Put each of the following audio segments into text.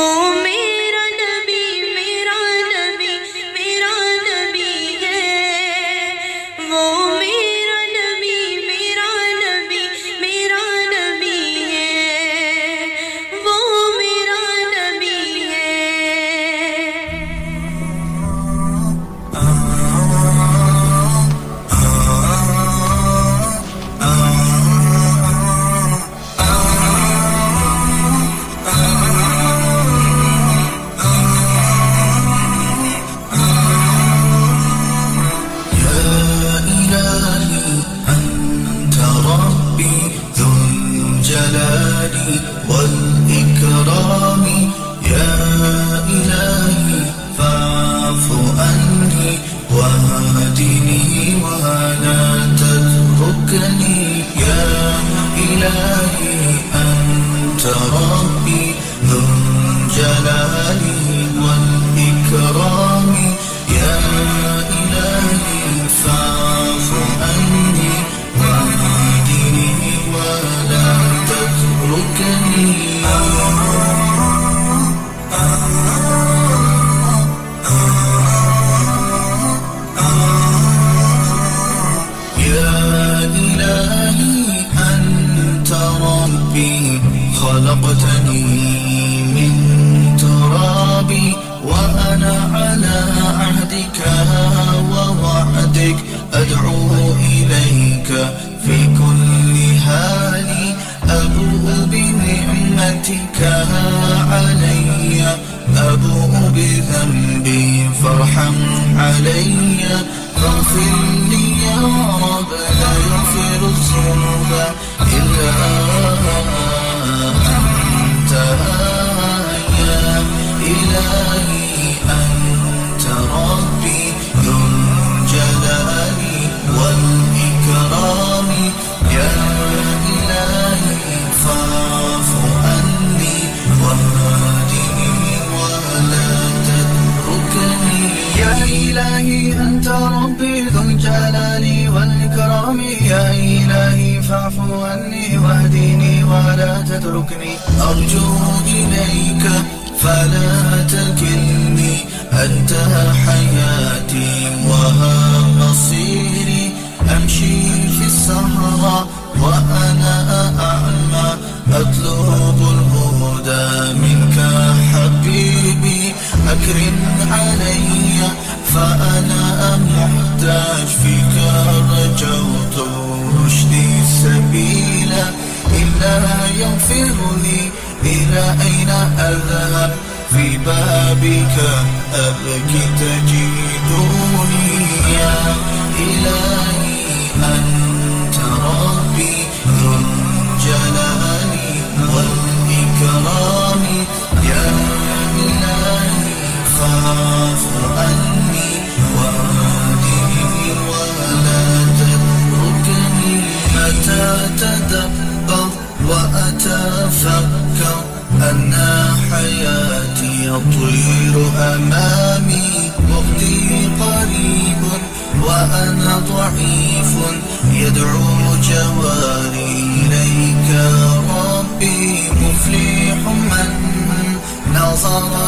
ہے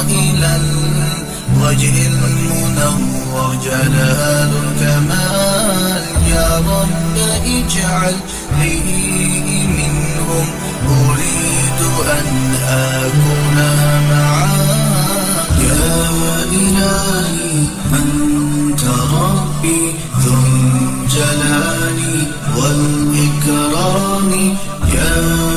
إلى الوجه المنور. جلال الكمال يا رب اجعل لي منهم. أريد أن أكون معك. يا إلهي أنت ربي ذو الجلال والإكرام. يا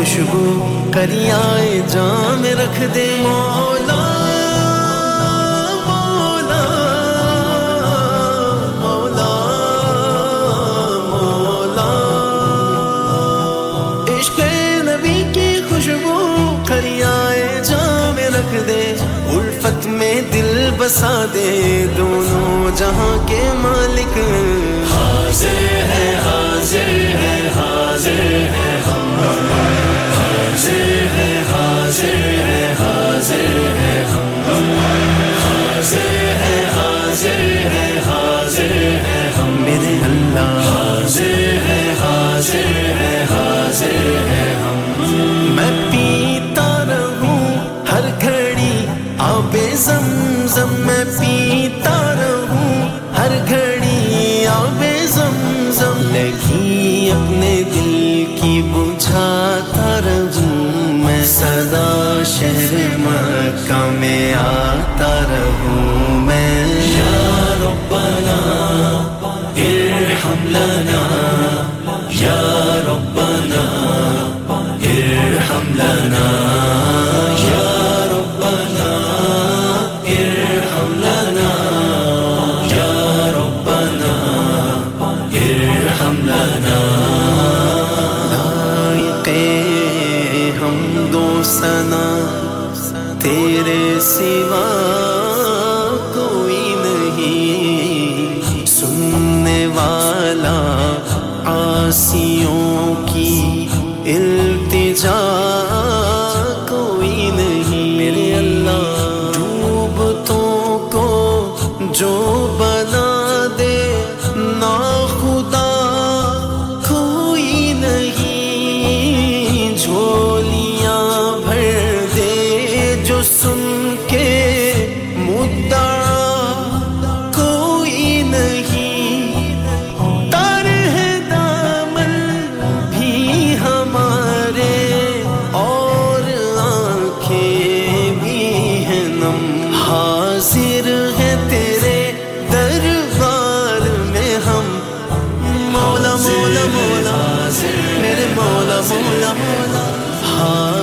خوشبو کریائے جام رکھ دے۔ مولا مولا مولا مولا۔ عشق نبی کی خوشبو کریائے جام رکھ دے۔ الفت میں دل بسا دے دونوں جہاں کے مالک۔ حاضر ہے حاضر ہے، حاضر does it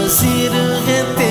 Consider it.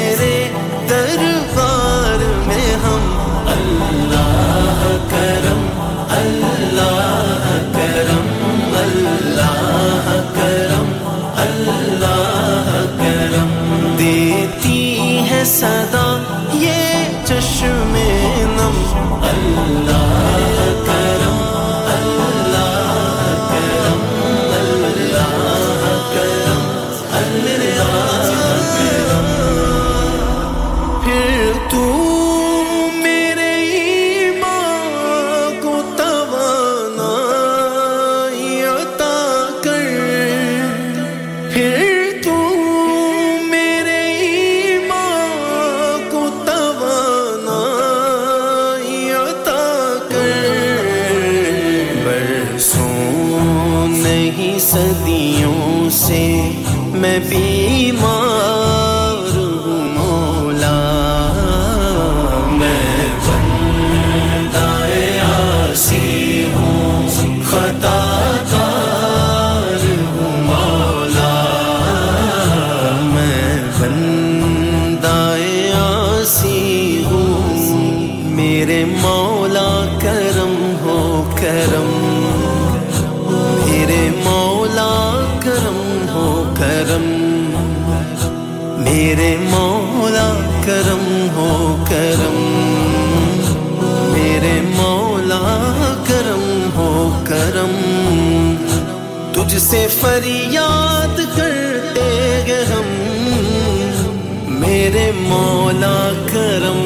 فریاد کرتے گے ہم۔ میرے مولا کرم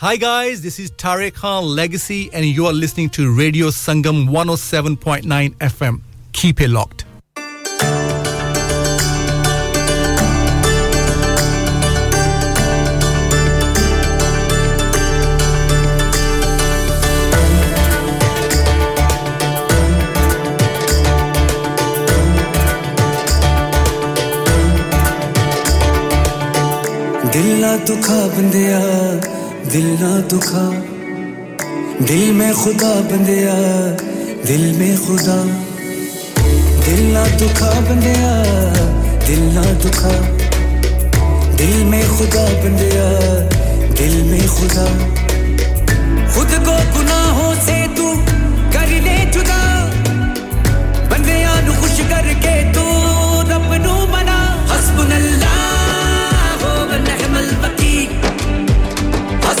Hi guys, this is Tarek Khan Legacy and you are listening to Radio Sangam 107.9 FM. Keep it locked. دل نہ دکھا بندیا دل نہ دکھا دل میں خدا بندیا دل میں خدا۔ دل نہ دکھا بندیا دل نہ دکھا دل میں خدا بندیا دل میں خدا۔ خود کو گناہوں سے تو کر لے جدا۔ بندیا نو خوش کر کے تو رب نو بنا حسبنا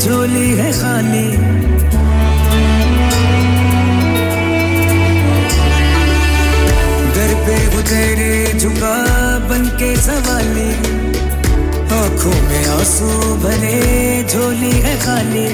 جھولی ہے خالی۔ در پہ وہ تیرے جھکا بن کے سوالی۔ آنکھوں میں آنسو بھرے، جھولی ہے خالی۔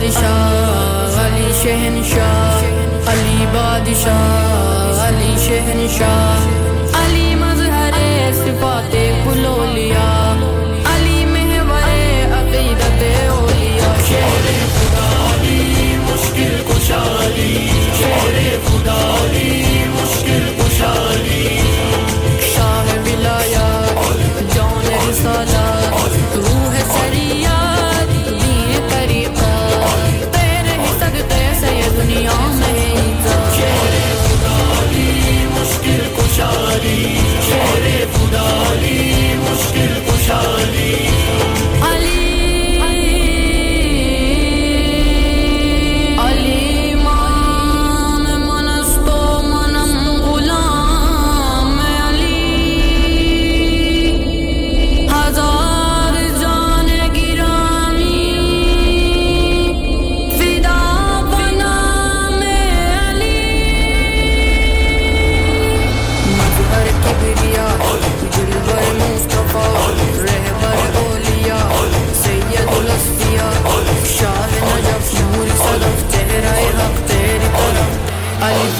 بادشاہ علی شہنشاہ علی بادشاہ علی شہنشاہ۔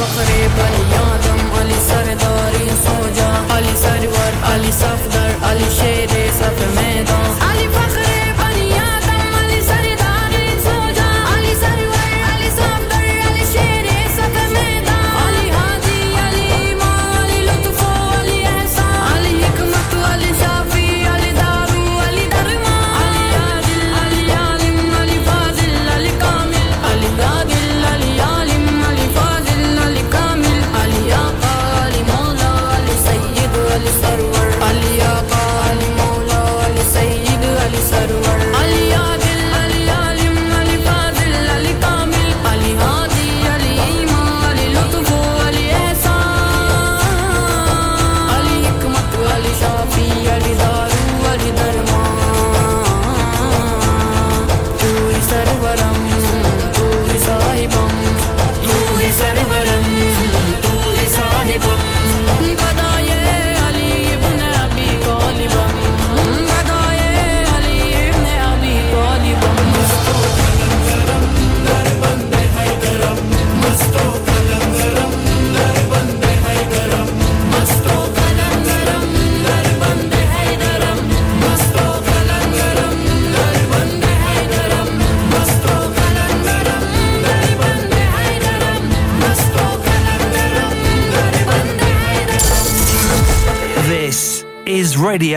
فخر بنی آدم علی سرداری سوجا علی سرور علی صفدر علی شیر صف میدان علی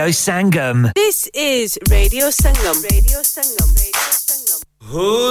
Radio Sangam. This is Radio Sangam. Radio Sangam. Radio Sangam. Who?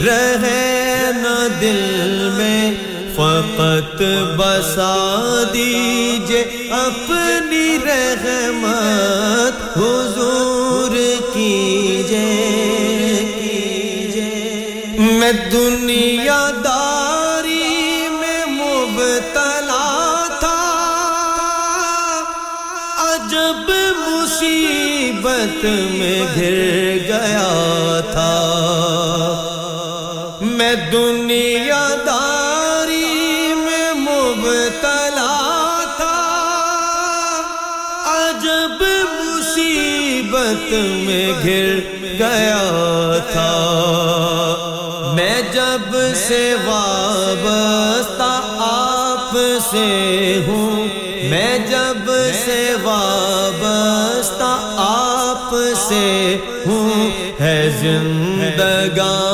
رہے نہ دل میں فقط بسا دیجے اپنی رحمت، حضور کیجے میں دنیا داری میں مبتلا تھا، عجب مصیبت میں گر گیا تھا۔ دنیا داری میں مبتلا تھا۔ عجب مصیبت میں گر گیا تھا۔ میں جب سے وابستہ آپ سے ہوں، میں جب سے وابستہ آپ سے ہوں۔ ہے زندگان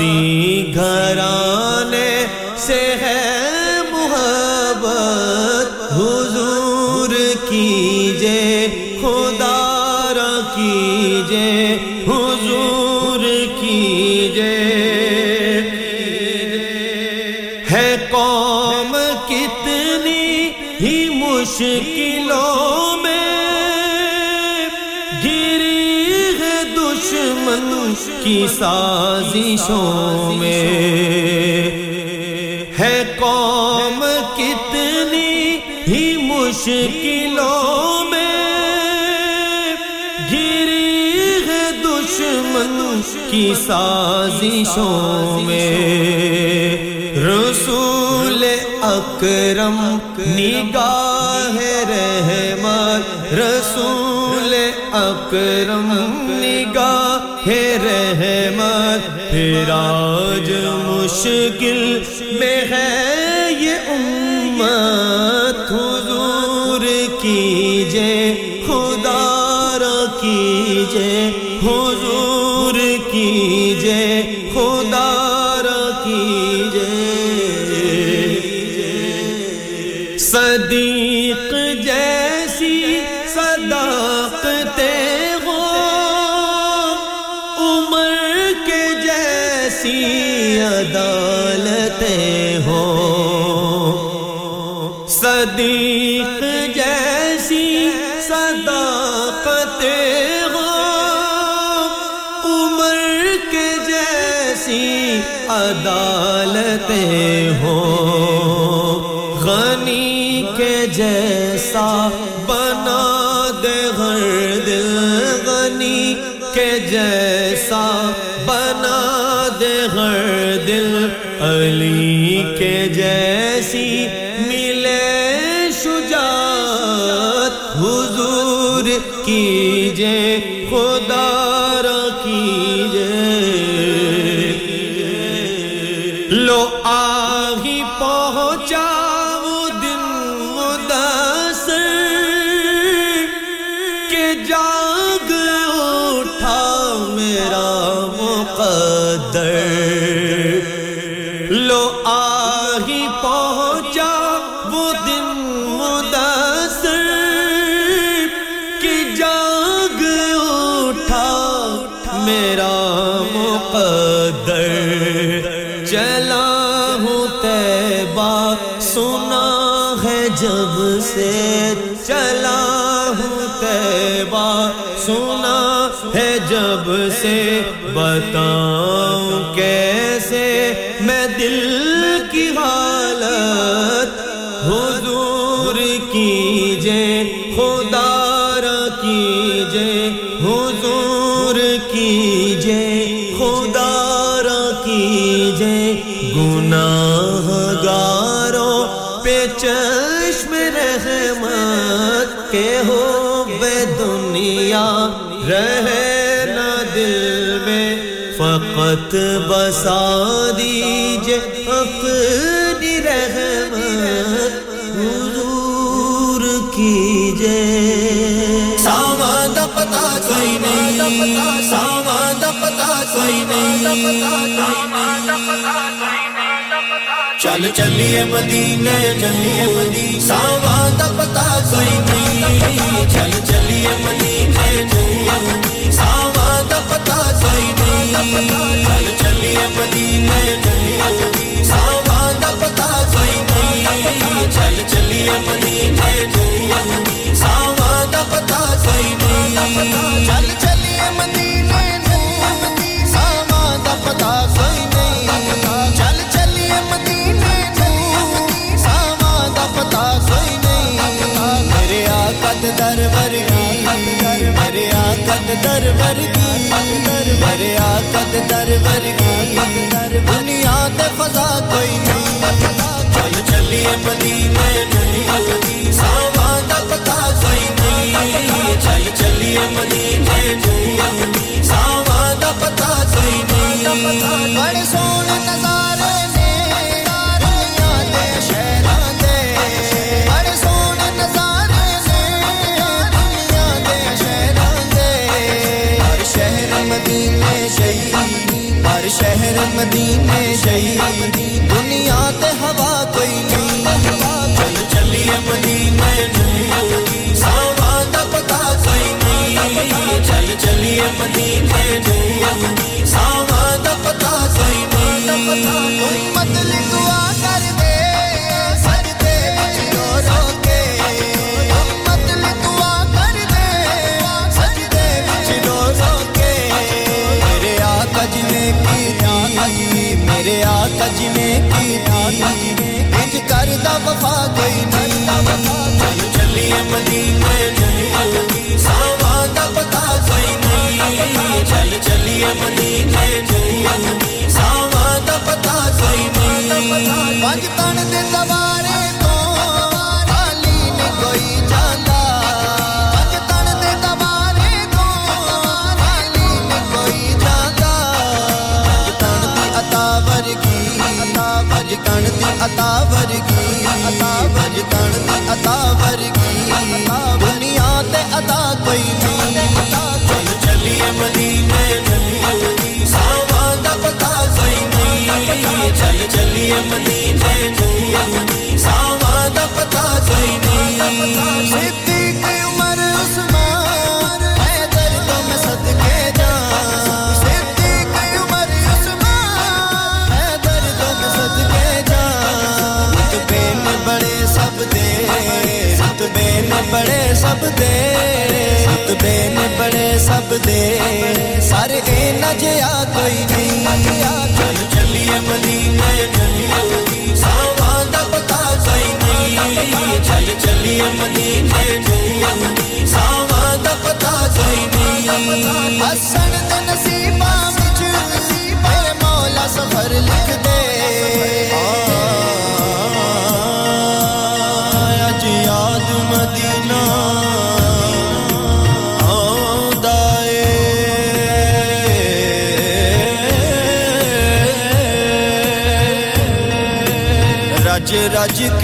اسی گھرانے سے ہے سازشوں میں ہے قوم کتنی ہی مشکلوں میں گری ہے دشمن کی سازشوں میں رسول اکرم نگاہ رحمت رسول اکرم نگاہ ہے رحمت پھر آج مشکل کے فقط بسا دیجے اپنی رحمت حضور کیجے سامان دا پتا کوئی نہیں سامان دا پتا کوئی نہیں۔ چل چلیے مدینے چلیے مدینے سامان دا پتا کوئی نہیں۔ چل چلیے مدینے، چلیے چل چلیے مدینے سامان پتا کوئی نہیں چل چلیے مدینے سامان پتا کوئی نہیں چل چلیے مدینے سامان پتا کوئی نہیں چل چلیے مدینے سامان پتا کوئی نہیں میرے آقا دے در ورگی میرے آقا دے در ورگی میرے آقا در ورگی دنیا تے فضا کوئی نہیں چل چلیے مدینے نہیں ساواں دا پتہ کوئی نہیں چل چلیے مدینے نہیں ساواں دا پتہ کوئی نہیں بڑے سونے نظارے مدینے شہید دنیا تے ہوا کوئی نہیں۔ چل چلیے مدینے نہیں ساواں دا پتہ کوئی نہیں۔ چل چلیے مدینے جئی ساواں دا پتہ کوئی نہیں۔ میرے آقا نے کی تھی انج کردا وفا کوئی نہیں چلی مدینے نہیں ساواں دا پتہ کوئی نہیں چل چلی مدینے نہیں ساواں دا پتہ کوئی نہیں پنج تن دے سوارے عطا ورگی عطا تن دی عطا ورگی دنیا تے عطا کوئی نہیں چلیے مدینے چلیے ساواں دا پتہ کوئی نہیں چل چلیے مدینے نہیں ساواں دا پتہ کوئی نہیں سب دے رتبے میں بڑے سب دے سارے اے نہ جیا کوئی نہیں چل چلیے مدینے نہیں ساواں دا پتہ کوئی نہیں چل چلیے مدینے نہیں ساواں دا پتہ کوئی نہیں حسن دے نصیباں وچ میرے مولا سفر لکھ دے deixa de